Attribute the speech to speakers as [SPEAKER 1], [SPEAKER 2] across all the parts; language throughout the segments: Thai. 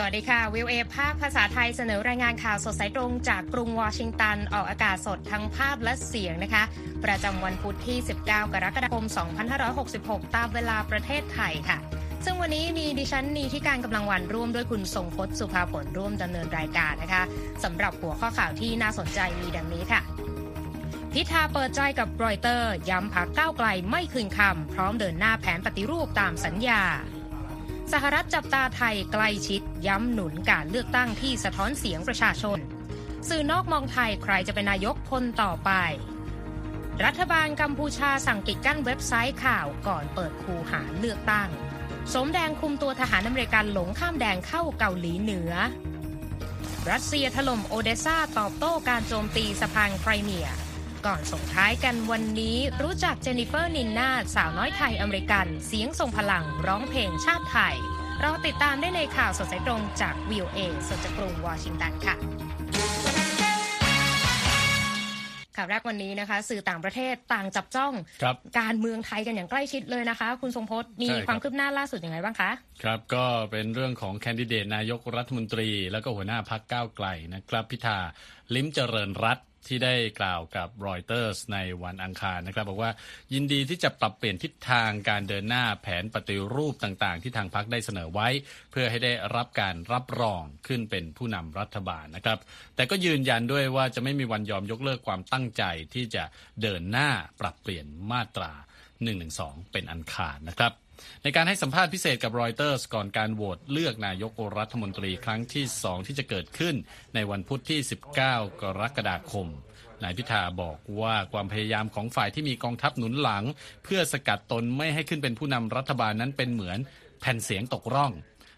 [SPEAKER 1] สวัสดีค่ะ วิวเอภาคภาษาไทยเสนอรายงานข่าวสดสายตรงจากกรุงวอชิงตัน ออกอากาศสดทั้งภาพและเสียงนะคะ ประจำวันพุธที่ 19 กรกฎาคม 2566 ตามเวลาประเทศไทยค่ะ ซึ่งวันนี้มีดิฉันนีที่การกำลังวันร่วมด้วยคุณทรงพจน์สุภาผลร่วมดำเนินรายการนะคะสำหรับหัวข้อข่าวที่น่าสนใจมีดังนี้ค่ะพิธาเปิดใจกับรอยเตอร์ ย้ำพักก้าวไกลไม่คืนคำพร้อมเดินหน้าแผนปฏิรูปตามสัญญา สหรัฐจับตาไทยใกล้ชิด ย้ำหนุนการเลือกตั้งที่สะท้อนเสียงประชาชน สื่อนอกมองไทยใครจะเป็นนายกคนต่อไป รัฐบาลกัมพูชาสั่งปิดกั้นเว็บไซต์ข่าวก่อนเปิดคูหาเลือกตั้ง โสมแดงคุมตัวทหารอเมริกันหลงข้ามแดนเข้าเกาหลีเหนือ รัสเซียถล่มโอเดซ่าตอบโต้การโจมตีสะพานไครเมีย ก่อนส่งท้ายกันวันนี้รู้จักเจนนิเฟอร์นินนาสาวน้อยไทยอเมริกัน เสียงทรงพลังร้องเพลงชาติไทย เราติดตามได้ในข่าวสดสายตรงจากวิวเอสดจากกรุงวอชิงตันค่ะข่าวแรกวันนี้นะคะ สื่อต่างประเทศต่างจับจ้อง
[SPEAKER 2] ครับ
[SPEAKER 1] การเมืองไทยกันอย่างใกล้ชิดเลยนะคะ คุณทรงพจน์มี
[SPEAKER 2] ใช่ครับ
[SPEAKER 1] ความคืบหน้าล่าสุดยังไงบ้างคะ
[SPEAKER 2] ครับก็เป็นเรื่องของแคนดิเดตนายกรัฐมนตรี แล้วก็หัวหน้าพักก้าวไกลนะครับพิธาลิ้มเจริญรัตน์ ที่ได้กล่าวกับรอยเตอร์สในวันอังคารนะครับ บอกว่ายินดีที่จะปรับเปลี่ยนทิศทางการเดินหน้าแผนปฏิรูปต่างๆ ที่ทางพักได้เสนอไว้ เพื่อให้ได้รับการรับรองขึ้นเป็นผู้นำรัฐบาลนะครับ แต่ก็ยืนยันด้วยว่าจะไม่มีวันยอมยกเลิกความตั้งใจที่จะเดินหน้าปรับเปลี่ยนมาตรา 112 เป็นอันขาดนะครับ ในการให้สัมภาษณ์พิเศษกับรอยเตอร์สก่อนการโหวตเลือกนายกรัฐมนตรีครั้งที่ 2 ที่จะเกิดขึ้นในวันพุธที่ 19 กรกฎาคมนายพิธาบอกว่าความพยายามของฝ่ายที่มีกองทัพหนุนหลัง เพื่อสกัดตนไม่ให้ขึ้นเป็นผู้นำรัฐบาลนั้นเป็นเหมือนแผ่นเสียงตกร่อง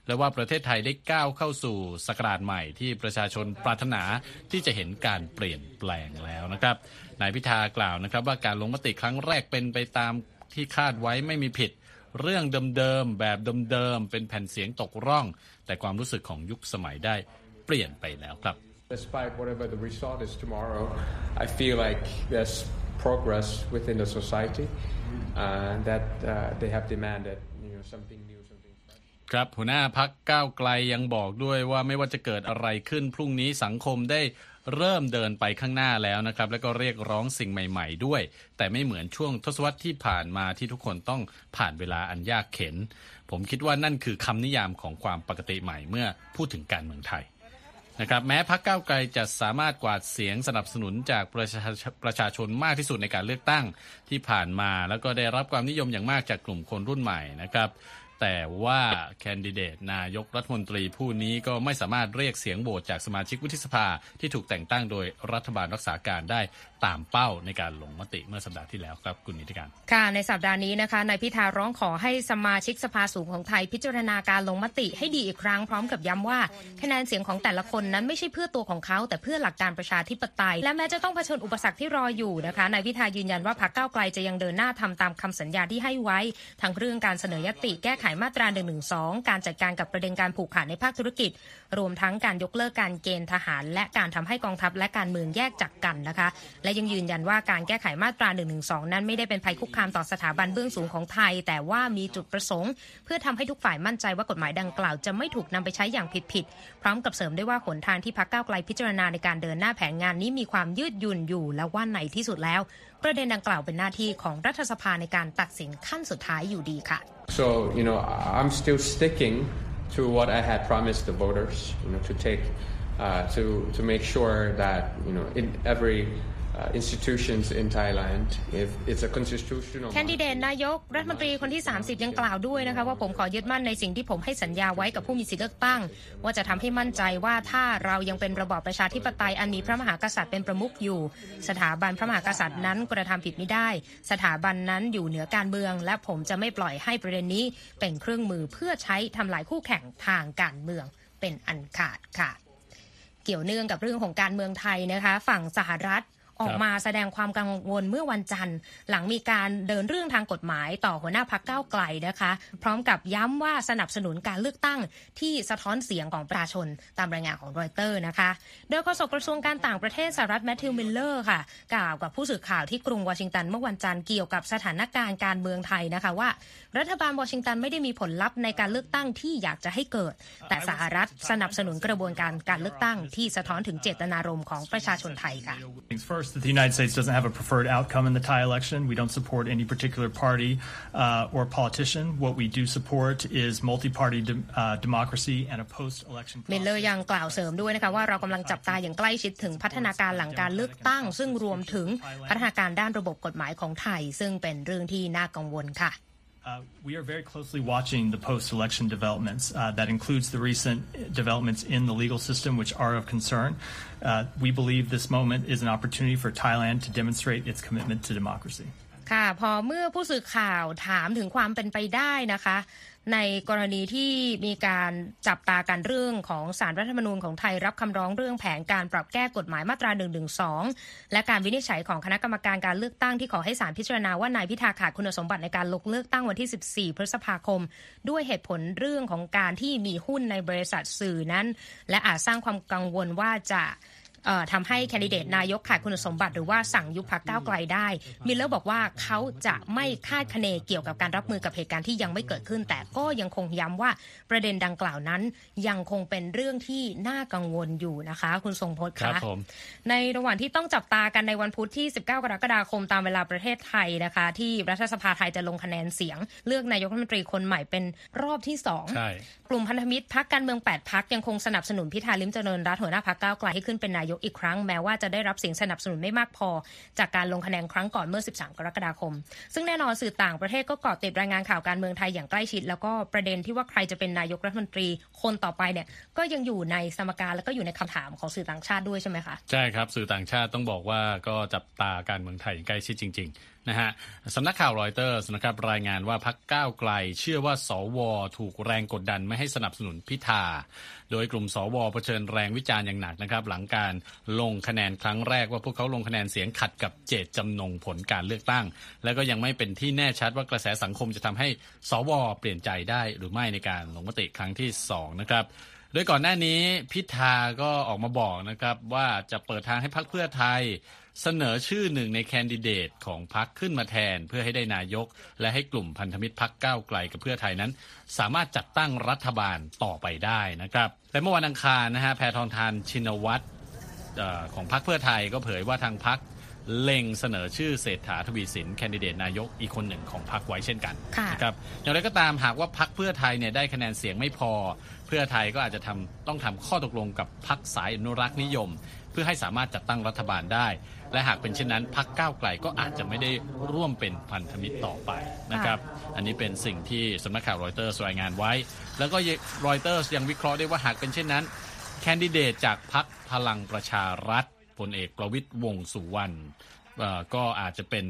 [SPEAKER 2] และว่าประเทศไทยได้ก้าวเข้าสู่สกราชใหม่ที่ประชาชนปรารถนาที่จะเห็นการเปลี่ยนแปลงแล้วนะครับนายพิธากล่าวนะครับว่าการลงมติครั้งแรกเป็นไปตามที่คาดไว้ไม่มีผิด เรื่องเดิมๆแบบเดิมๆเป็นแผ่นเสียงตกร่อง แต่ความรู้สึกของยุคสมัยได้เปลี่ยนไปแล้วครับ
[SPEAKER 3] Despite whatever the result is tomorrow, I feel like there's progress within the society uh, that uh, they have demanded, you know, something new, something fresh.
[SPEAKER 2] ครับหัวหน้าพักก้าวไกลยังบอกด้วยว่าไม่ว่าจะเกิดอะไรขึ้น พรุ่งนี้สังคมได้ เริ่มเดินไปข้างหน้าแล้วนะครับ แล้วก็เรียกร้องสิ่งใหม่ ๆ ด้วย แต่ไม่เหมือนช่วงทศวรรษที่ผ่านมาที่ทุกคนต้องผ่านเวลาอันยากเข็น ผมคิดว่านั่นคือคำนิยามของความปกติใหม่เมื่อพูดถึงการเมืองไทยนะครับแม้พักก้าวไกลจะสามารถกวาดเสียงสนับสนุนจากประชาประชาชนมากที่สุดในการเลือกตั้งที่ผ่านมา แล้วก็ได้รับความนิยมอย่างมากจากกลุ่มคนรุ่นใหม่นะครับ แต่ว่าแคนดิเดตนายกรัฐมนตรีผู้นี้ก็ไม่สามารถเรียกเสียงโหวตจากสมาชิกวุฒิสภาที่ถูกแต่งตั้งโดยรัฐบาลรักษาการได้ ตามเป้าในการลงมติเมื่อสัปดาห์ที่แล้วครับคุณนิติการ
[SPEAKER 1] ค่ะ ในสัปดาห์นี้นะคะนายพิธาร้องขอให้สมาชิกสภาสูงของไทยพิจารณาการลงมติให้ดีอีกครั้งพร้อมกับย้ำว่า คะแนนเสียงของแต่ละคนนั้นไม่ใช่เพื่อตัวของเขา แต่เพื่อหลักการประชาธิปไตย และแม้จะต้องเผชิญอุปสรรคที่รออยู่นะคะนายพิธายืนยันว่าพรรคก้าวไกลจะยังเดินหน้าทำตามคำสัญญาที่ให้ไว้ทั้งเรื่องการเสนอยติแก้ไขมาตรา1นึการจัดการกับประเด็นการผูกขาดในภาคธุรกิจ รวมทั้งการยกเลิกการเกณฑ์ทหาร และการทำให้กองทัพและการเมืองแยกจากกันนะคะและยังยืนยันว่าการแก้ไขมาตรา1นึนั้นไม่ได้เป็นภัยคุกคามต่อสถาบันเบื้องสูงของไทย แต่ว่ามีจุดประสงค์ เพื่อทำให้ทุกฝ่ายมั่นใจว่ากฎหมายดังกล่าวจะไม่ถูกนำไปใช้อย่างผิดๆพร้อมกับเสริมด้วยว่าหนทางที่พักก้าไกลพิจารณาในการเดินหน้าแผนงานนี้มีความยืดหยุ่นอยู่และว่าในที่สุดแล้ว ประเด็นดังกล่าวเป็นหน้าที่ของรัฐสภาในการตัดสินขั้นสุดท้ายอยู่ดีค่ะ
[SPEAKER 3] So, you know, I'm still sticking to what I had promised the voters, you know, to take, uh, to, to make sure that, you know, in every institutions in Thailand, if it's a constitutional
[SPEAKER 1] แคนดิเดตนายกรัฐมนตรีคนที่ 30 ยังกล่าวด้วยนะคะว่าผมขอยึดมั่นในสิ่งที่ผมให้สัญญาไว้กับผู้มีสิทธิเลือกตั้ง ว่าจะทำให้มั่นใจว่าถ้าเรายังเป็นระบอบประชาธิปไตยอันมีพระมหากษัตริย์เป็นประมุขอยู่ สถาบันพระมหากษัตริย์นั้นกระทำผิดไม่ได้ สถาบันนั้นอยู่เหนือการเมือง และผมจะไม่ปล่อยให้ประเด็นนี้ เป็นเครื่องมือเพื่อใช้ทำลายคู่แข่งทางการเมืองเป็นอันขาดค่ะ เกี่ยวเนื่องกับเรื่องของการเมืองไทยนะคะ ฝั่งสหรัฐ ออกมาแสดงความกังวลเมื่อวันจันทร์ หลังมีการเดินเรื่องทางกฎหมายต่อหัวหน้าพรรคก้าวไกลนะคะ พร้อมกับย้ำว่าสนับสนุนการเลือกตั้งที่สะท้อนเสียงของประชาชนตามรายงานของรอยเตอร์นะคะ โดยโฆษกกระทรวงการต่างประเทศสหรัฐแมทธิวมิลเลอร์ค่ะกล่าวกับผู้สื่อข่าวที่กรุงวอชิงตันเมื่อวันจันทร์เกี่ยวกับสถานการณ์การเมืองไทยนะคะว่า รัฐบาลวอชิงตันไม่ได้มีผลลัพธ์ในการเลือกตั้งที่อยากจะให้เกิด แต่สหรัฐสนับสนุนกระบวนการการเลือกตั้งที่สะท้อนถึงเจตนารมณ์ของประชาชนไทยค่ะ
[SPEAKER 4] First, that the United States doesn't have a preferred outcome in the Thai election. We don't support any particular party uh, or politician. What we do support is multi-party de- uh, democracy and a post-election
[SPEAKER 1] มิลเลอ
[SPEAKER 4] process.
[SPEAKER 1] ร์ยังกล่าวเสริมด้วยนะคะว่าเรากำลังจับตาอย่างใกล้ชิดถึงพัฒนาการหลังการเลือกตั้ง ซึ่งรวมถึงพัฒนาการด้านระบบกฎหมายของไทย ซึ่งเป็นเรื่องที่น่ากังวลค่ะ
[SPEAKER 4] Uh, we are very closely watching the post-election developments. Uh, that includes the recent developments in the legal system, which are of concern. Uh, we believe this moment is an opportunity for Thailand to demonstrate its commitment to democracy.
[SPEAKER 1] ค่ะ พอเมื่อผู้สื่อข่าวถามถึงความเป็นไปได้นะคะ ในกรณีที่มีการจับตากันเรื่องของสารรัฐธรรมนูญของไทยรับคำร้องเรื่องแผนการปรับแก้กฎหมายมาตรา112และการวินิจฉัยของคณะกรรมการการเลือกตั้งที่ขอให้ศาลพิจารณาว่านายพิธาขาดคุณสมบัติในการลงเลือกตั้งวันที่ 14 พฤษภาคม ด้วยเหตุผลเรื่องของการที่มีหุ้นในบริษัทสื่อนั้น และอาจสร้างความกังวลว่าจะ ทำให้แคนดิเดตนายกขาดคุณสมบัติหรือว่าสั่งยุบพักก้าวไกลได้ มิลเลอร์บอกว่าเขาจะไม่คาดคะเนเกี่ยวกับการรับมือกับเหตุการณ์ที่ยังไม่เกิดขึ้น แต่ก็ยังคงย้ำว่าประเด็นดังกล่าวนั้น ยังคงเป็นเรื่องที่น่ากังวลอยู่นะคะ คุณทรงพจน์
[SPEAKER 2] ครั
[SPEAKER 1] คะ
[SPEAKER 2] บผม
[SPEAKER 1] ในระหว่างที่ต้องจับตากันในวันพุธที่ 19 กรกฎาคมตามเวลาประเทศไทยนะคะ ที่รัฐสภาไทยจะลงคะแนนเสียง เลือกนายกรัฐมนตรีคนใหม่เป็นรอบที่สอง
[SPEAKER 2] ใช่
[SPEAKER 1] กลุ่มพันธมิตรพักการเมือง8พักยังคงสนับสนุนพิธาลิมเจริญรัตน์หัวหน้าพักก้าวไกลให้ขึ้นเป็นนายยกอีกครั้งแม้ว่าจะได้รับเสียงสนับสนุนไม่มากพอ จากการลงคะแนนครั้งก่อนเมื่อ 13 กรกฎาคม ซึ่งแน่นอนสื่อต่างประเทศก็เกาะติดรายงานข่าวการเมืองไทยอย่างใกล้ชิด แล้วก็ประเด็นที่ว่าใครจะเป็นนายกรัฐมนตรีคนต่อไปเนี่ยก็ยังอยู่ในสมการแล้วก็อยู่ในคำถามของสื่อต่างชาติด้วยใช่ไหมคะ
[SPEAKER 2] ใช่ครับสื่อต่างชาติต้องบอกว่าก็จับตาการเมืองไทยอย่างใกล้ชิดจริง ๆ นะฮะสำนักข่าวรอยเตอร์สนะครับรายงานว่าพักก้าวไกล เชื่อว่าสวถูกแรงกดดันไม่ให้สนับสนุนพิธา โดยกลุ่มสวเผชิญแรงวิจารณ์อย่างหนักนะครับหลังการลงคะแนนครั้งแรกว่าพวกเขาลงคะแนนเสียงขัดกับเจตจำนงผลการเลือกตั้ง แล้วก็ยังไม่เป็นที่แน่ชัดว่ากระแสสังคมจะทำให้สวเปลี่ยนใจได้หรือไม่ในการลงมติครั้งที่สองนะครับโดยก่อนหน้านี้พิธาก็ออกมาบอกนะครับว่าจะเปิดทางให้พรรคเพื่อไทย เสนอชื่อหนึ่งในแคนดิเดตของพรรคขึ้นมาแทนเพื่อให้ได้นายก และให้กลุ่มพันธมิตรพรรคก้าวไกลกับเพื่อไทยนั้น สามารถจัดตั้งรัฐบาลต่อไปได้นะครับแต่เมื่อวันอังคารนะฮะแพทองทานชินวัตรเอ่อของพรรคเพื่อไทยก็เผยว่าทางพรรคเล็งเสนอชื่อเศรษฐาทวีสินแคนดิเดตนายกอีกคนหนึ่งของพรรคไว้เช่นกัน
[SPEAKER 1] ค่ะ
[SPEAKER 2] นะครับอย่างไรก็ตามหากว่าพรรคเพื่อไทยเนี่ยได้คะแนนเสียงไม่พอ เพื่อไทยก็อาจจะทำต้องทำข้อตกลงกับพรรคสายอนุรักษ์นิยม เพื่อให้สามารถจัดตั้งรัฐบาลได้ และหากเป็นเช่นนั้นพรรคก้าวไกลก็อาจจะไม่ได้ร่วมเป็นพันธมิตรต่อไปนะครับ อันนี้เป็นสิ่งที่สำนักข่าวรอยเตอร์รายงานไว้ แล้วก็รอยเตอร์ยังวิเคราะห์ได้ว่าหากเป็นเช่นนั้น แคนดิเดตจากพรรคพลังประชารัฐพลเอกประวิตยวงษ์สุวรรณเอ่อ ก็อาจจะเป็น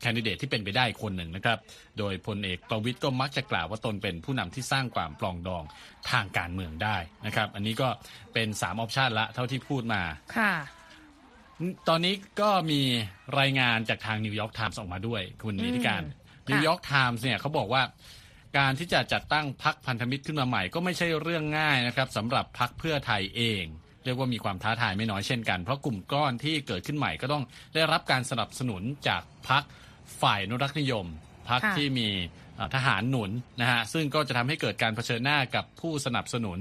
[SPEAKER 2] แคนดิเดตที่เป็นไปได้คนหนึ่งนะครับ โดยพลเอกประวิตยก็มักจะกล่าวว่าตนเป็นผู้นำที่สร้างความปลองดองทางการเมืองได้นะครับ อันนี้ก็เป็น3 option ละเท่าที่พูดมา
[SPEAKER 1] ค่ะ
[SPEAKER 2] ตอนนี้ก็มีรายงานจากทางนิวยอร์กไทม์ออกมาด้วย คุณนิติการ
[SPEAKER 1] ค่ะ
[SPEAKER 2] นิวยอร์กไทม์เนี่ยเขาบอกว่าการที่จะจัดตั้งพรรคพันธมิตรขึ้นมาใหม่ก็ไม่ใช่เรื่องง่ายนะครับสำหรับพรรคเพื่อไทยเอง เรียกว่ามีความท้าทายไม่น้อยเช่นกัน เพราะกลุ่มก้อนที่เกิดขึ้นใหม่ก็ต้องได้รับการสนับสนุนจากพรรคฝ่ายอนุรักษ์นิยมพัก
[SPEAKER 1] ค่ะ
[SPEAKER 2] ที่มีเอ่อทหารหนุนนะฮะซึ่งก็จะทำให้เกิดการเผชิญหน้ากับผู้สนับสนุน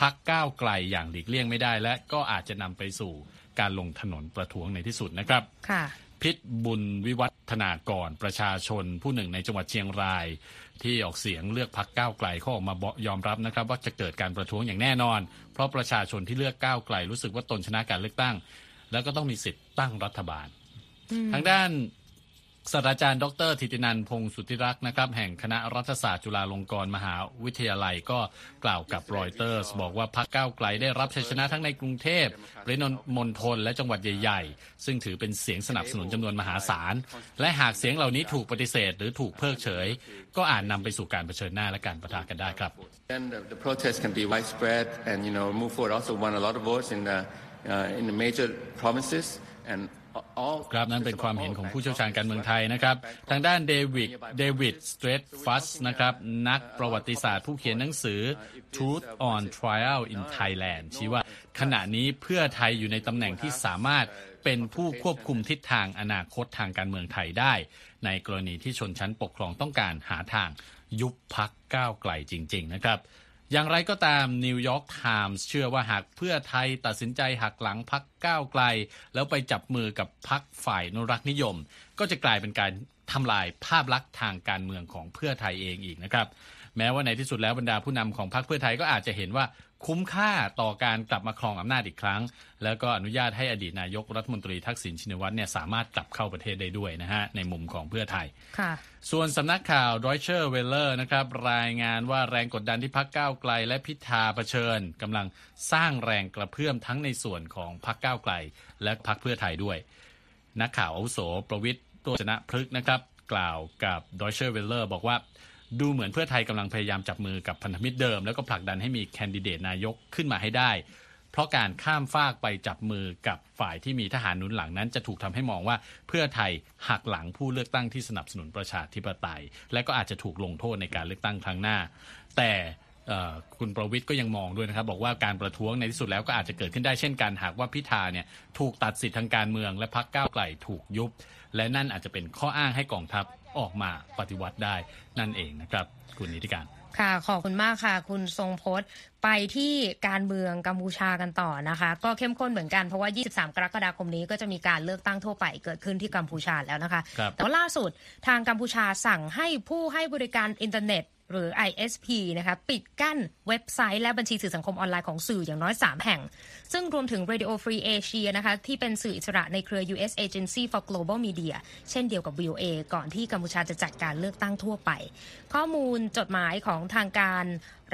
[SPEAKER 2] พักก้าวไกลอย่างหลีกเลี่ยงไม่ได้ และก็อาจจะนำไปสู่การลงถนนประท้วงในที่สุดนะครับ
[SPEAKER 1] ค่ะ
[SPEAKER 2] พิษบุญวิวัฒนากรประชาชนผู้หนึ่งในจังหวัดเชียงราย ที่ออกเสียงเลือกพักก้าวไกลเขาออกมาบอกยอมรับนะครับ ว่าจะเกิดการประท้วงอย่างแน่นอน เพราะประชาชนที่เลือกก้าวไกลรู้สึกว่าตนชนะการเลือกตั้ง แล้วก็ต้องมีสิทธิ์ตั้งรัฐบาล ทางด้าน ศาสตราจารย์ดรธิตินันพงศ์สุทธิรักษ์นะครับแห่งคณะรัฐศาสตร์จุฬาลงกรณ์มหาวิทยาลัยก็กล่าวกับรอยเตอร์สบอกว่าพรรคก้าวไกลได้รับชัยชนะทั้งในกรุงเทพปริมณฑลและจังหวัดใหญ่ ๆ ซึ่งถือเป็นเสียงสนับสนุนจำนวนมหาศาล และหากเสียงเหล่านี้ถูกปฏิเสธ หรือถูกเพิกเฉย ก็อาจนำไปสู่การเผชิญหน้าและการประทะกันได้ครับ
[SPEAKER 5] And the, the protest can be widespread and, you know, move forward. Also won a lot of votes in the, uh, in the major provinces and
[SPEAKER 2] ครับนั่นเป็นความเห็นของผู้เชี่ยวชาญการเมืองไทยนะครับ ทางด้านเดวิดเดวิดสเตรทฟัสนะครับ นักประวัติศาสตร์ผู้เขียนหนังสือ Truth on Trial in Thailand ชี้ว่าขณะนี้เพื่อไทยอยู่ในตำแหน่งที่สามารถเป็นผู้ควบคุมทิศทางอนาคตทางการเมืองไทยได้ ในกรณีที่ชนชั้นปกครองต้องการหาทางยุบพักก้าวไกลจริง ๆ นะครับ อย่างไรก็ตามนิวยอร์กไทมส์เชื่อว่าหากเพื่อไทยตัดสินใจหักหลังพักก้าวไกล แล้วไปจับมือกับพักฝ่ายนรักนิยม ก็จะกลายเป็นการทำลายภาพลักษณ์ทางการเมืองของเพื่อไทยเองอีกนะครับ แม้ว่าในที่สุดแล้วบรรดาผู้นำของพรรคเพื่อไทยก็อาจจะเห็นว่าคุ้มค่าต่อการกลับมาครองอำนาจอีกครั้ง แล้วก็อนุญาตให้อดีตนายกรัฐมนตรีทักษิณชินวัตรเนี่ยสามารถกลับเข้าประเทศได้ด้วยนะฮะในมุมของเพื่อไทย
[SPEAKER 1] ค่ะ
[SPEAKER 2] ส่วนสำนักข่าว Deutsche Welle นะครับรายงานว่าแรงกดดันที่พักก้าวไกล และพิธาเผชิญกำลังสร้างแรงกระเพื่อมทั้งในส่วนของพักก้าวไกล และพักเพื่อไทยด้วย นักข่าวอาวุโสประวิทย์ตัวชนะพฤกษ์นะครับกล่าวกับ Deutsche Welle บอกว่า ดูเหมือนเพื่อไทยกำลังพยายามจับมือกับพันธมิตรเดิม แล้วก็ผลักดันให้มีแคนดิเดตนายกขึ้นมาให้ได้ เพราะการข้ามฟากไปจับมือกับฝ่ายที่มีทหารหนุนหลังนั้น จะถูกทำให้มองว่าเพื่อไทยหักหลังผู้เลือกตั้งที่สนับสนุนประชาธิปไตย และก็อาจจะถูกลงโทษในการเลือกตั้งครั้งหน้า แต่คุณประวิทย์ก็ยังมองด้วยนะครับ บอกว่าการประท้วงในที่สุดแล้วก็อาจจะเกิดขึ้นได้เช่นกันหากว่าพิธาเนี่ยถูกตัดสิทธิทางการเมืองและพักก้าวไกลถูกยุบ และนั่นอาจจะเป็นข้ออ้างให้กองทัพ ออกมาปฏิวัติได้นั่นเองนะครับ คุณนิติการ
[SPEAKER 1] ค่ะขอบคุณมากค่ะ คุณทรงพจน์ไปที่การเมืองกัมพูชากันต่อนะคะ ก็เข้มข้นเหมือนกันเพราะว่า 23 กรกฎาคมนี้ก็จะมีการเลือกตั้งทั่วไปเกิดขึ้นที่กัมพูชาแล้วนะคะ
[SPEAKER 2] ครับ
[SPEAKER 1] แต่ว่าล่าสุดทางกัมพูชาสั่งให้ผู้ให้บริการอินเทอร์เน็ต หรือ ISP นะคะปิดกั้นเว็บไซต์และบัญชีสื่อสังคมออนไลน์ของสื่ออย่างน้อย 3 แห่ง ซึ่งรวมถึง Radio Free Asia นะคะที่เป็นสื่ออิสระในเครือ US Agency for Global Media เช่นเดียวกับ VOA ก่อนที่กัมพูชาจะจัดการเลือกตั้งทั่วไป ข้อมูลจดหมายของทางการ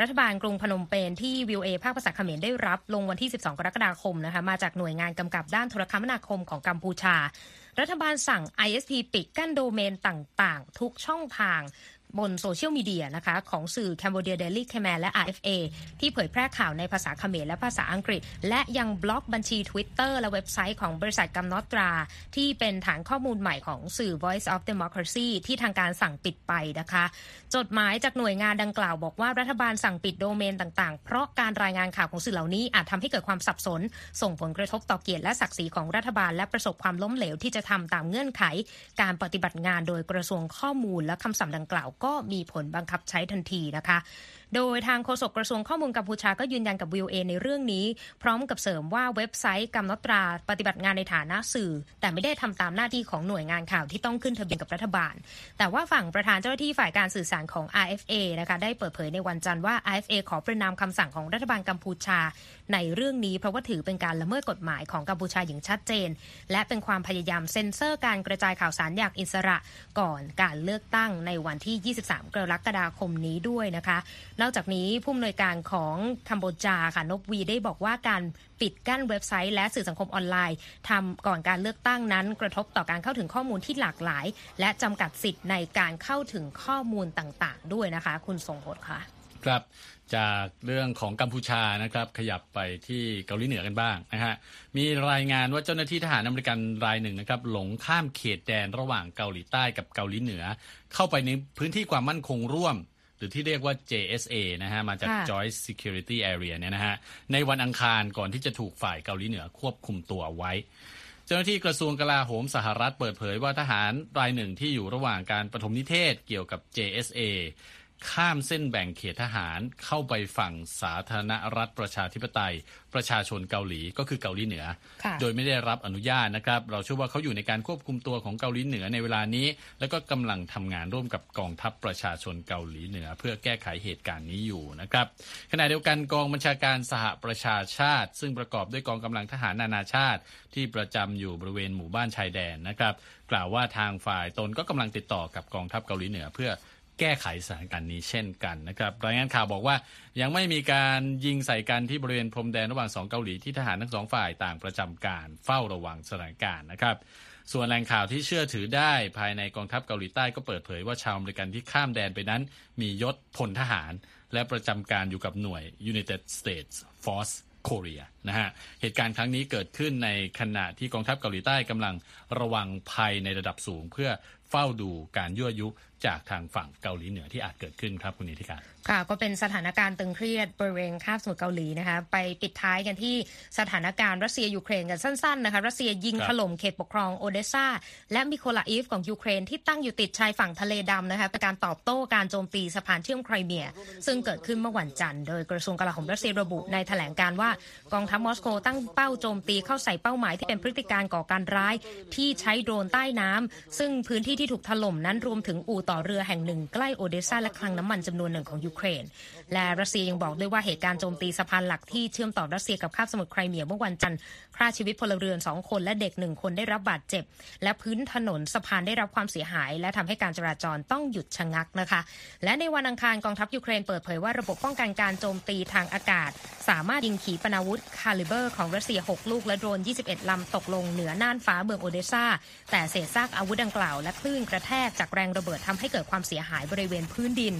[SPEAKER 1] รัฐบาลกรุงพนมเปญที่ VOA ภาคภาษาเขมรได้รับลงวันที่ 12 กรกฎาคมนะคะมาจากหน่วยงานกำกับด้านโทรคมนาคมของกัมพูชา รัฐบาลสั่ง ISP ปิดกั้นโดเมนต่าง ๆ ทุกช่องทาง บนโซเชียลมีเดียนะคะของสื่อ Cambodia Daily Khmer และ RFA ที่เผยแพร่ข่าวในภาษาเขมรและภาษาอังกฤษ และยังบล็อกบัญชี Twitter และเว็บไซต์ของบริษัทกำนอตรา ที่เป็นฐานข้อมูลใหม่ของสื่อ Voice of Democracy ที่ทางการสั่งปิดไปนะคะ จดหมายจากหน่วยงานดังกล่าวบอกว่ารัฐบาลสั่งปิดโดเมนต่างๆ เพราะการรายงานข่าวของสื่อเหล่านี้อาจทำให้เกิดความสับสน ส่งผลกระทบต่อเกียรติและศักดิ์ศรีของรัฐบาลและประสบความล้มเหลวที่จะทำตามเงื่อนไข การปฏิบัติงานโดยกระทรวงข้อมูลและคำสั่งดังกล่าวก็มีผลบังคับใช้ทันทีนะคะ โดยทางโฆษกกระทรวงข้อมูลกัมพูชาก็ยืนยันกับ VOA ในเรื่องนี้ พร้อมกับเสริมว่าเว็บไซต์กำนตราปฏิบัติงานในฐานะสื่อ แต่ไม่ได้ทำตามหน้าที่ของหน่วยงานข่าวที่ต้องขึ้นทะเบียนกับรัฐบาล แต่ว่าฝั่งประธานเจ้าหน้าที่ฝ่ายการสื่อสารของ RFA นะคะได้เปิดเผยในวันจันทร์ว่า RFA ขอประนามคำสั่งของรัฐบาลกัมพูชา ในเรื่องนี้เพราะว่าถือเป็นการละเมิดกฎหมายของกัมพูชาอย่างชัดเจน และเป็นความพยายามเซ็นเซอร์การกระจายข่าวสารอย่างอิสระก่อนการเลือกตั้งในวันที่ 23 กรกฎาคมนี้ด้วยนะคะนอกจากนี้ผู้อำนวยการของคัมโบจาค่ะนกวีได้บอกว่าการปิดกั้นเว็บไซต์ และสื่อสังคมออนไลน์ทำก่อนการเลือกตั้งนั้น กระทบต่อการเข้าถึงข้อมูลที่หลากหลาย และจำกัดสิทธิ์ในการเข้าถึงข้อมูลต่างๆ ด้วยนะคะ คุณทรงพจน์ค่ะ
[SPEAKER 2] ครับจากเรื่องของกัมพูชานะครับขยับไปที่เกาหลีเหนือกันบ้างนะฮะมีรายงานว่าเจ้าหน้าที่ทหารอเมริกันรายหนึ่งนะครับหลงข้ามเขตแดนระหว่างเกาหลีใต้กับเกาหลีเหนือ เข้าไปในพื้นที่ความมั่นคงร่วม หรือที่เรียกว่า JSA นะฮะ มาจาก
[SPEAKER 1] ค่ะ
[SPEAKER 2] Joint Security Area เนี่ยนะฮะ ในวันอังคารก่อนที่จะถูกฝ่ายเกาหลีเหนือควบคุมตัวไว้ เจ้าหน้าที่กระทรวงกลาโหมสหรัฐเปิดเผยว่าทหารรายหนึ่งที่อยู่ระหว่างการปฐมนิเทศเกี่ยวกับ JSA ข้ามเส้นแบ่งเขตทหารเข้าไปฝั่งสาธารณรัฐประชาธิปไตย ประชาชนเกาหลีก็คือเกาหลีเหนือ
[SPEAKER 1] ค่ะ
[SPEAKER 2] โดยไม่ได้รับอนุญาตนะครับ เราเชื่อว่าเขาอยู่ในการควบคุมตัวของเกาหลีเหนือในเวลานี้ แล้วก็กำลังทำงานร่วมกับกองทัพประชาชนเกาหลีเหนือ เพื่อแก้ไขเหตุการณ์นี้อยู่นะครับขณะเดียวกันกองบัญชาการสหประชาชาติ ซึ่งประกอบด้วยกองกำลังทหารนานาชาติ ที่ประจำอยู่บริเวณหมู่บ้านชายแดนนะครับ กล่าวว่าทางฝ่ายตนก็กำลังติดต่อกับกองทัพเกาหลีเหนือเพื่อ แก้ไขสถานการณ์นี้เช่นกันนะครับรายงานข่าวบอกว่ายังไม่มีการยิงใส่กันที่บริเวณพรมแดนระหว่างสองเกาหลีที่ทหารทั้งสองฝ่ายต่างประจำการเฝ้าระวังสถานการณ์นะครับ ส่วนแหล่งข่าวที่เชื่อถือได้ภายในกองทัพเกาหลีใต้ก็เปิดเผยว่าชาวอเมริกันที่ข้ามแดนไปนั้น มียศพลทหาร และประจำการอยู่กับหน่วย United States Force Korea นะฮะเหตุการณ์ครั้งนี้เกิดขึ้นในขณะที่กองทัพเกาหลีใต้กำลังระวังภัยในระดับสูง เพื่อเฝ้าดูการยั่วยุ จากทางฝั่งเกาหลีเหนือที่อาจเกิดขึ้นครับคุณนิติการ
[SPEAKER 1] ค่ะ ก็เป็นสถานการณ์ตึงเครียดบริเวณคาบสมุทรเกาหลีนะคะ ไปปิดท้ายกันที่สถานการณ์รัสเซียยูเครนกันสั้นๆนะคะรัสเซียยิงถล่มเขตปกครองโอเดสซาและมิโคลาอีฟของยูเครนที่ตั้งอยู่ติดชายฝั่งทะเลดำนะคะเป็นการตอบโต้การโจมตีสะพานเชื่อมไครเมีย ซึ่งเกิดขึ้นเมื่อวันจันทร์โดยกระทรวงกลาโหมรัสเซียระบุในแถลงการว่ากองทัพมอสโกตั้งเป้าโจมตีเข้าใส่เป้าหมายที่เป็นพฤติการก่อการร้าย ที่ใช้โดรนใต้น้ำซึ่งพื้นที่ที่ถูกถล่มนั้นรวมถึงอู่ต่อเรือแห่งหนึ่งใกล้โอเดสซาและคลังน้ำมันจำนวนหนึ่งของยูเครน และรัสเซียยังบอกด้วยว่าเหตุการณ์โจมตีสะพานหลักที่เชื่อมต่อรัสเซียกับคาบสมุทรไครเมียเมื่อวันจันทร์ฆ่าชีวิตพลเรือนสองคนและเด็กหนึ่งคนได้รับบาดเจ็บ และพื้นถนนสะพานได้รับความเสียหาย และทำให้การจราจรต้องหยุดชะงักนะคะ และในวันอังคารกองทัพยูเครนเปิดเผยว่าระบบป้องกันการโจมตีทางอากาศ สามารถยิงขีปนาวุธคาลิเบอร์ของรัสเซีย 6 ลูกและโดรน 21 ลำตกลงเหนือน่านฟ้าเมืองโอเดซาแต่เศษซากอาวุธดังกล่าวและคลื่นกระแทกจากแรงระเบิดทำให้เกิดความเสียหายบริเวณพื้นดิน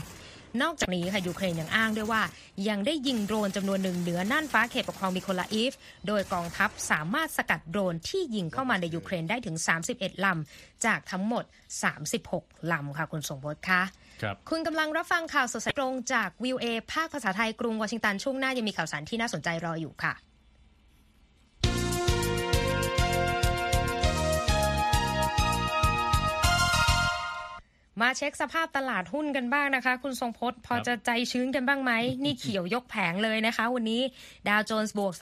[SPEAKER 1] นอกจากนี้ค่ะยูเครนยังอ้างด้วยว่า ยังได้ยิงโดรนจำนวนหนึ่งเหนือน่านฟ้าเขตปกครองมิโคลาอีฟ โดยกองทัพสามารถสกัดโดรนที่ยิงเข้ามาในยูเครนได้ถึง 31 ลำ จากทั้งหมด 36 ลำค่ะคุณสงพจน์คะ
[SPEAKER 2] ครับ
[SPEAKER 1] คุณกำลังรับฟังข่าวสดสายตรงจากวิวเอภาคภาษาไทยกรุงวอชิงตันช่วงหน้ายังมีข่าวสารที่น่าสนใจรออยู่ค่ะ มาเช็คสภาพตลาดหุ้นกันบ้างนะคะ คุณทรงพจน์พอจะใจชื้นกันบ้างไหม นี่เขียวยกแผงเลยนะคะ วันนี้ดาวโจนส์บวก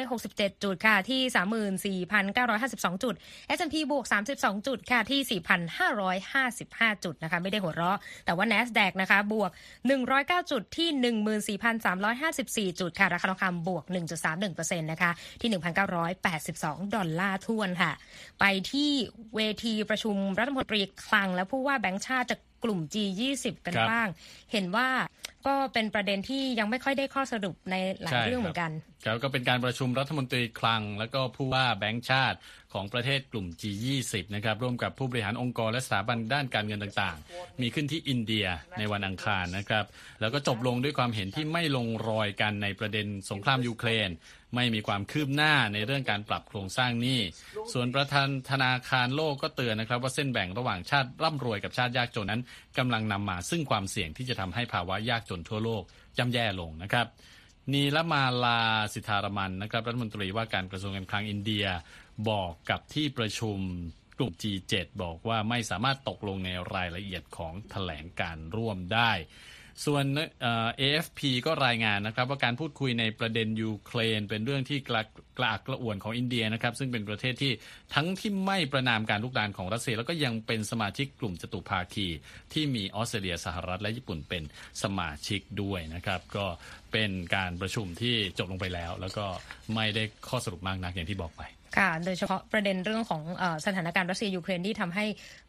[SPEAKER 1] 367 จุดค่ะที่ 34,952 จุด S&P บวก 32 จุดค่ะที่ 4,555 จุดนะคะ ไม่ได้หัวเราะ แต่ว่า NASDAQ นะคะบวก 109 จุดที่ 14,354 จุดค่ะ ราคาทองคำบวก 1.31%นะคะที่ 1,982 ดอลลาร์ทวนค่ะ ไปที่เวทีประชุมรัฐมนตรีคลังและผู้ว่าแบงค์ชาติจากกลุ่ม G20 กันบ้าง เห็นว่าก็เป็นประเด็นที่ยังไม่ค่อยได้ข้อสรุปในหลายเรื่องเหมือนกัน
[SPEAKER 2] ครับก็เป็นการประชุมรัฐมนตรีคลัง แล้วก็ผู้ว่าแบงค์ชาติของประเทศกลุ่ม G20 นะครับร่วมกับผู้บริหารองค์กรและสถาบันด้านการเงินต่างๆ มีขึ้นที่อินเดียในวันอังคารนะครับ แล้วก็จบลงด้วยความเห็นที่ไม่ลงรอยกันในประเด็นสงครามยูเครน ไม่มีความคืบหน้าในเรื่องการปรับโครงสร้างหนี้ ส่วนประธานธนาคารโลกก็เตือนนะครับ ว่าเส้นแบ่งระหว่างชาติร่ำรวยกับชาติยากจนนั้นกำลังนำมาซึ่งความเสี่ยงที่จะทำให้ภาวะยากจนทั่วโลกย่ำแย่ลงนะครับนีละมาลาสิทธารมันนะครับรัฐมนตรีว่าการกระทรวงการคลังอินเดียบอกกับที่ประชุมกลุ่ม G7 บอกว่าไม่สามารถตกลงในรายละเอียดของถแถลงการร่วมได้ ส่วนเอ AFP ก็รายงานนะครับว่าการพูดคุยในประเด็นยูเครน เป็นเรื่องที่กระกระอักกระอ่วนของอินเดียนะครับซึ่งเป็นประเทศที่ทั้งที่ไม่ประนามการลุกรานของรัสเซีย แล้วก็ยังเป็นสมาชิกกลุ่มจตุภาคี ที่มีออสเตรเลียสหรัฐและญี่ปุ่นเป็นสมาชิกด้วยนะครับก็เป็นการประชุมที่จบลงไปแล้ว แล้วก็ไม่ได้ข้อสรุปมากนักอย่างที่บอกไป
[SPEAKER 1] ค่ะโดยเฉพาะประเด็นเรื่องของอสถานการณ์รัสเซียยูเครนที่ทำให้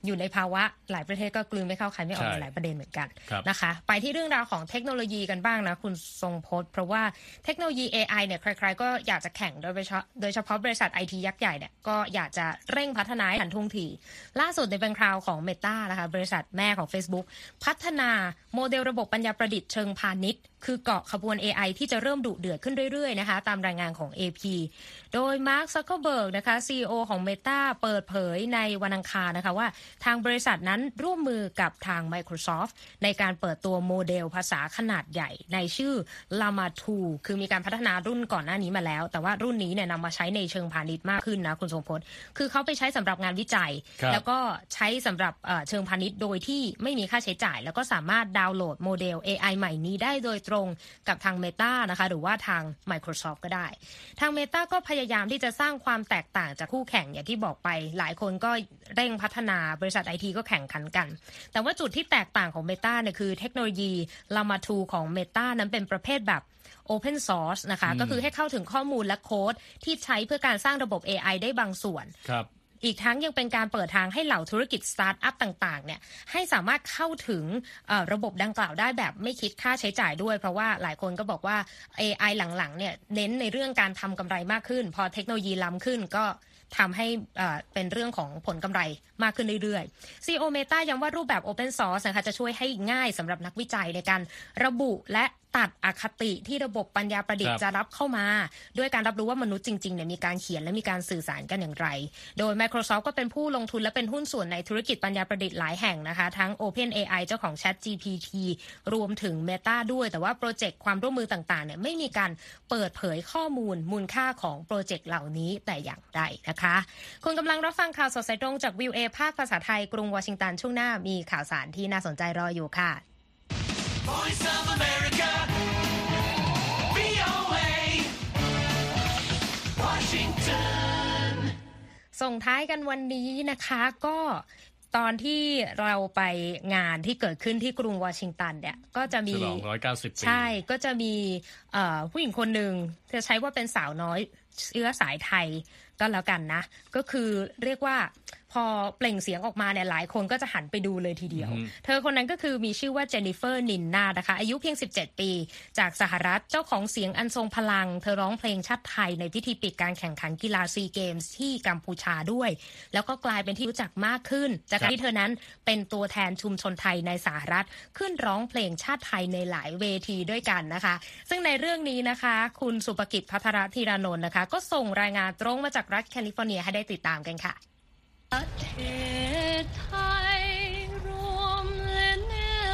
[SPEAKER 1] อยู่ในภาวะหลายประเทศก็กลืนไม่เข้าคายไม่ออกในหลายประเด็นเหมือนกันนะคะ ไปที่เรื่องราวของเทคโนโลยีกันบ้างนะคุณทรงพจน์เพราะว่าเทคโนโลยี AI เนี่ยใครๆก็อยากจะแข่งโดยเฉพาะโดยเฉพาะบริษัทไอทียักษ์ใหญ่เนี่ยก็อยากจะเร่งพัฒนาทันท่วงทีล่าสุดในเป็นคราวของ Meta นะคะบริษัทแม่ของ Facebook พัฒนาโมเดลระบบปัญญาประดิษฐ์เชิงพาณิชย์คือเกาะขบวน AI ที่จะเริ่มดุเดือดขึ้นเรื่อยๆนะคะตามรายงานของ AP โดยมาร์คซักเคอร์เบิร์กนะคะ CEO ของ Meta เปิดเผยในวันอังคารนะคะว่าทางบริษัทนั้นร่วมมือกับทาง Microsoft ในการเปิดตัวโมเดลภาษาขนาดใหญ่ ในชื่อ Llama 2 คือมีการพัฒนารุ่นก่อนหน้านี้มาแล้ว แต่ว่ารุ่นนี้เนี่ยนำมาใช้ในเชิงพาณิชย์มากขึ้นนะคุณทรงพจน์คือเขาไปใช้สำหรับงานวิจัย แล้วก็ใช้สำหรับเชิงพาณิชย์โดยที่ไม่มีค่าใช้จ่าย แล้วก็สามารถดาวน์โหลดโมเดล AI ใหม่นี้ได้โดยตรงกับทาง Meta นะคะหรือว่าทาง Microsoft ก็ได้ ทาง Meta ก็พยายามที่จะสร้างความแตกต่างจากคู่แข่งอย่างที่บอกไปหลายคนก็เร่งพัฒนาบริษัทไอทีก็แข่งขันกัน แต่ว่าจุดที่แตกต่างของ Meta เนี่ยคือเทคโนโลยี Llama 2ของ Meta นั้นเป็นประเภทแบบ Open Source นะคะ ก็คือให้เข้าถึงข้อมูลและโค้ดที่ใช้เพื่อการสร้างระบบ AI ได้บางส่วน
[SPEAKER 2] ครับ
[SPEAKER 1] อีกทั้งยังเป็นการเปิดทางให้เหล่าธุรกิจสตาร์ทอัพต่างๆเนี่ยให้สามารถเข้าถึงระบบดังกล่าวได้แบบไม่คิดค่าใช้จ่ายด้วย เพราะว่าหลายคนก็บอกว่า AI หลังๆเนี่ยเน้นในเรื่องการทำกำไรมากขึ้น พอเทคโนโลยีล้ำขึ้นก็ทำให้เป็นเรื่องของผลกำไรมากขึ้นเรื่อยๆ CEO Meta ย้ำว่ารูปแบบ Open Source นะคะจะช่วยให้ง่ายสำหรับนักวิจัยในการระบุและตัดอคติที่ระบบปัญญาประดิษฐ์จะรับเข้ามา ด้วยการรับรู้ว่ามนุษย์จริงๆเนี่ยมีการเขียนและมีการสื่อสารกันอย่างไร โดย Microsoft ก็เป็นผู้ลงทุนและเป็นหุ้นส่วนในธุรกิจปัญญาประดิษฐ์หลายแห่งนะคะ ทั้ง OpenAI เจ้าของ Chat GPT รวมถึง Meta ด้วย แต่ว่าโปรเจกต์ความร่วมมือต่างๆเนี่ยไม่มีการเปิดเผยข้อมูลมูลค่าของโปรเจกต์เหล่านี้แต่อย่างใดนะคะคุณกำลังรับฟังข่าวสดสายตรงจากวิวเอภาคภาษาไทยกรุงวอชิงตันช่วงหน้ามีข่าวสารที่น่าสนใจรออยู่ค่ะ ส่งท้ายกันวันนี้นะคะก็ตอนที่เราไปงานที่เกิดขึ้นที่กรุงวอชิงตันเนี่ยก็จะมี
[SPEAKER 2] ร้อยเก้าสิบ
[SPEAKER 1] ใช่ก็จะมีผู้หญิงคนหนึ่งจะใช้ว่าเป็นสาวน้อยเชื้อสายไทยก็แล้วกันนะ ก็คือเรียกว่าพอเปล่งเสียงออกมาเนี่ยหลายคนก็จะหันไปดูเลยทีเดียว เธอคนนั้นก็คือมีชื่อว่าเจนนิเฟอร์นินนานะคะ อายุเพียง 17 ปี จากสหรัฐเจ้าของเสียงอันทรงพลัง เธอร้องเพลงชาติไทยในพิธีปิดการแข่งขันกีฬาซีเกมส์ที่กัมพูชาด้วย แล้วก็กลายเป็นที่รู้จักมากขึ้น จากการที่เธอนั้นเป็นตัวแทนชุมชนไทยในสหรัฐ ขึ้นร้องเพลงชาติไทยในหลายเวทีด้วยกันนะคะ ซึ่งในเรื่องนี้นะคะ คุณสุปกิจพัทรธีรานนท์นะคะ ก็ส่งรายงานตรงมาจากรัฐแคลิฟอร์เนียให้ได้ติดตามกันค่ะประเทศไทยรวมและเนื้อ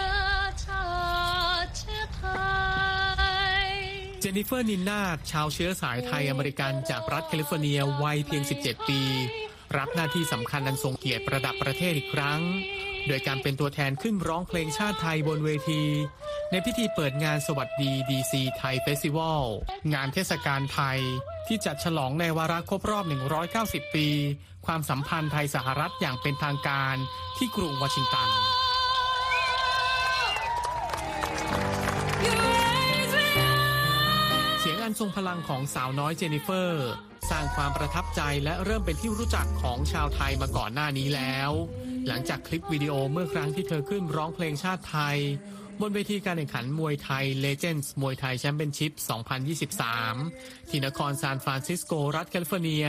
[SPEAKER 6] ชาติไทยเจนนิเฟอร์นินนาชาวเชื้อสายไทยอเมริกันจากรัฐแคลิฟอร์เนียวัยเพียง 17 ปี รับหน้าที่สำคัญอันทรงเกียรติประดับประเทศอีกครั้ง โดยการเป็นตัวแทนขึ้นร้องเพลงชาติไทยบนเวที ในพิธีเปิดงานสวัสดีดีซี Thai Festival งานเทศกาลไทย ที่จัดฉลองในวาระครบรอบ 190 ปี ความสัมพันธ์ไทยสหรัฐอย่างเป็นทางการที่กรุงวอชิงตันเสียงอันทรงพลังของสาวน้อยเจนิเฟอร์ สร้างความประทับใจและเริ่มเป็นที่รู้จักของชาวไทยมาก่อนหน้านี้แล้ว หลังจากคลิปวิดีโอเมื่อครั้งที่เธอขึ้นร้องเพลงชาติไทย บนเวทีการแข่งขันมวยไทย Legends มวยไทยแชมเปี้ยนชิพ 2023 ที่นครซานฟรานซิสโกรัฐแคลิฟอร์เนีย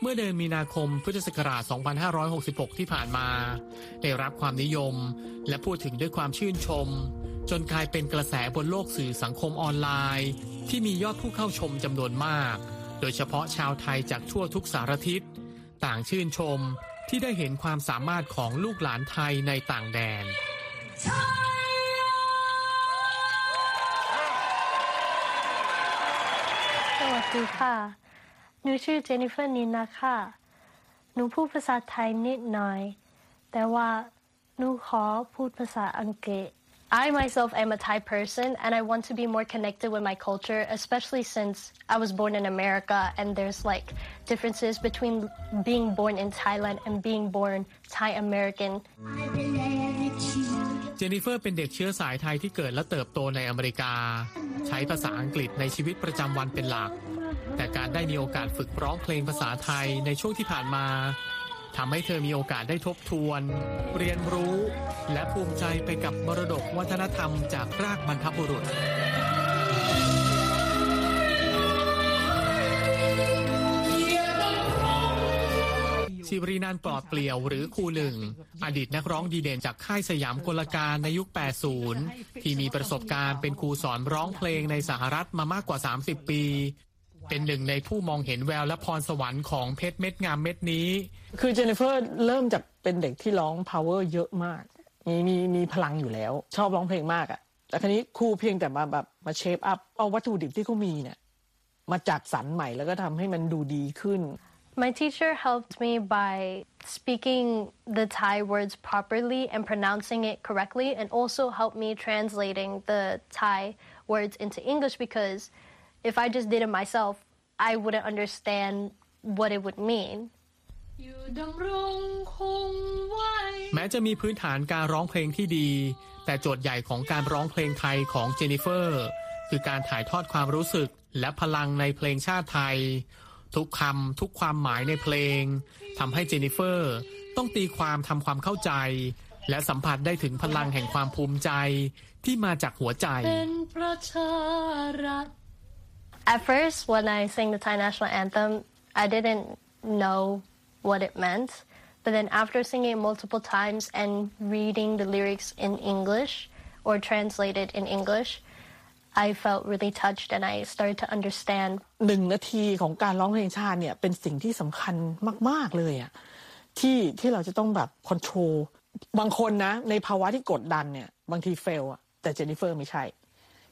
[SPEAKER 6] เมื่อเดือนมีนาคมพุทธศักราช 2566 ที่ผ่านมา ได้รับความนิยม และพูดถึงด้วยความชื่นชม จนกลายเป็นกระแสบนโลกสื่อสังคมออนไลน์ ที่มียอดผู้เข้าชมจำนวนมาก โดยเฉพาะชาวไทยจากทั่วทุกสารทิศต่างชื่นชม ที่ได้เห็นความสามารถของลูกหลานไทยในต่างแดน
[SPEAKER 7] สวัสดีค่ะ หนูชื่อเจนนิเฟอร์นินนะค่ะ หนูพูดภาษาไทยนิดหน่อย แต่ว่าหนูขอพูดภาษาอังกฤษ I myself am a Thai person and I want to be more connected with my culture, especially since I was born in America and there's like differences between being born in Thailand and being born Thai American.
[SPEAKER 6] เจนนิเฟอร์เป็นเด็กเชื้อสายไทยที่เกิดและเติบโตในอเมริกา ใช้ภาษาอังกฤษในชีวิตประจำวันเป็นหลักแต่การได้มีโอกาสฝึกร้องเพลงภาษาไทยในช่วงที่ผ่านมา ทำให้เธอมีโอกาสได้ทบทวน เรียนรู้ และภูมิใจไปกับมรดกวัฒนธรรมจากรากบรรพบุรุษชิวรีนันปลอดเปลี่ยวหรือครูหนึ่ง อดีตนักร้องดีเด่นจากค่ายสยามกลการในยุค 80 ที่มีประสบการณ์เป็นครูสอนร้องเพลงในสหรัฐมามากกว่า 30 ปี เป็นหนึ่งในผู้มองเห็นแววและพรสวรรค์ของเพชรเม็ดงามเม็ดนี้
[SPEAKER 8] คือเจนนิเฟอร์เริ่มจากเป็นเด็กที่ร้อง power เยอะมาก มีมีมีพลังอยู่แล้ว ชอบร้องเพลงมากอะ่ะแต่คราวนี้ครูเพียงแต่มาแบบมา shape up เอาวัตถุดิบที่เขามีเนี่ยมาจัดสรรใหม่แล้วก็ทำให้มันดูดีขึ้น
[SPEAKER 7] My teacher helped me by speaking the Thai words properly and pronouncing it correctly, and also helped me translating the Thai words into English because if I just did it myself, I wouldn't understand what it would mean.
[SPEAKER 6] แม้จะมีพื้นฐานการร้องเพลงที่ดี แต่โจทย์ใหญ่ของการร้องเพลงไทยของเจนนิเฟอร์ คือการถ่ายทอดความรู้สึกและพลังในเพลงชาติไทย ทุกคำทุกความหมายในเพลงทำให้เจนนิเฟอร์ต้องตีความทำความเข้าใจ และสัมผัสได้ถึงพลังแห่งความภูมิใจที่มาจากหัวใจ
[SPEAKER 7] At first, when I sang the Thai national anthem, I didn't know what it meant. But then after singing it multiple times and reading the lyrics in English or translated in English, I felt really touched and I started to understand.
[SPEAKER 8] หนึ่งนาทีของการร้องเพลงชาติเนี่ยเป็นสิ่งที่สำคัญมาก ๆ เลยอะที่ที่เราจะต้องแบบคอนโทรลบางคนนะ ในภาวะที่กดดันเนี่ย บางทีเฟลอะแต่เจนนิเฟอร์ไม่ใช่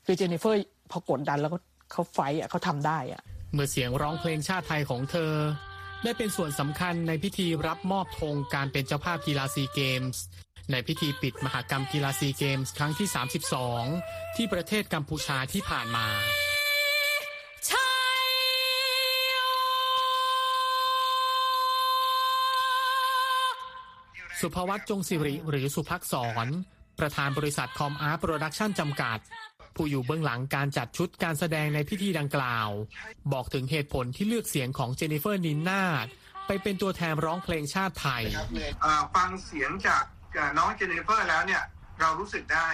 [SPEAKER 8] คือเจนนิเฟอร์พอกดดันแล้วก็ เขา fight อะเขาทำได้อะ
[SPEAKER 6] เมื่อเสียงร้องเพลงชาติไทยของเธอ ได้เป็นส่วนสำคัญในพิธีรับมอบธงการเป็นเจ้าภาพกีฬาซีเกมส์ในพิธีปิดมหกรรมกีฬาซีเกมส์ครั้งที่ 32 ที่ประเทศกัมพูชาที่ผ่านมาศุภวัฒน์ จงศิริหรือศุภักษร ประธานบริษัทคอมอาร์โปรดักชั่นจำกัด ผู้อยู่เบื้องหลังการจัดชุดการแสดงในพิธีดังกล่าว บอกถึงเหตุผลที่เลือกเสียงของเจนนิเฟอร์นินนาดไปเป็นตัวแทนร้องเพลงชาติไทย
[SPEAKER 9] อ่าฟังเสียงจากน้องเจนนิเฟอร์แล้วเนี่ยเรารู้สึกได้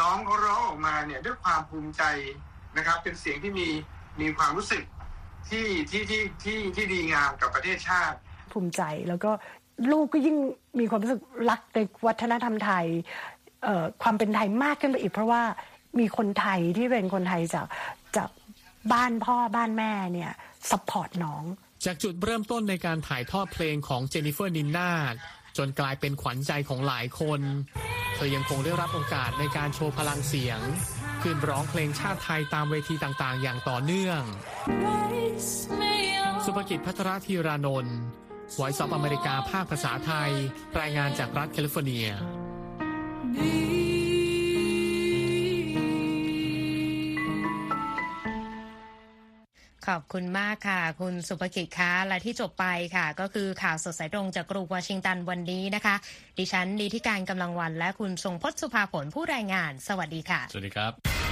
[SPEAKER 9] น้องเขาร้องออกมาเนี่ยด้วยความภูมิใจนะครับ เป็นเสียงที่มีมีความรู้สึกที่ที่ที่ที่ที่ดีงามกับประเทศชาติ
[SPEAKER 10] ภูมิใจแล้วก็ลูกก็ยิ่งมีความรู้สึกรักในวัฒนธรรมไทยเอ่อความเป็นไทยมากขึ้นไปอีกเพราะว่า มีคนไทยที่เป็นคนไทยจากจากบ้านพ่อบ้านแม่เนี่ย support น้อง
[SPEAKER 6] จากจุดเริ่มต้นในการถ่ายทอดเพลงของเจนนิเฟอร์นินนาดจนกลายเป็นขวัญใจของหลายคน เธอยังคงได้รับโอกาสในการโชว์พลังเสียง ขึ้นร้องเพลงชาติไทยตามเวทีต่างๆ อย่างต่อเนื่อง สุภกิจพัทรธีรานนท์ไวซ์ออฟอเมริกาภาคภาษาไทย รายงานจากรัฐแคลิฟอร์เนีย
[SPEAKER 1] ขอบคุณมากค่ะ คุณสุภกิจคะและที่จบไปค่ะ ก็คือข่าวสดสายตรงจากกรุงวอชิงตันวันนี้นะคะ ดิฉันดีที่การกำลังวันและคุณทรงพจน์สุภาผลผู้รายงาน สวัสดีค่ะ
[SPEAKER 2] สวัสดีครับ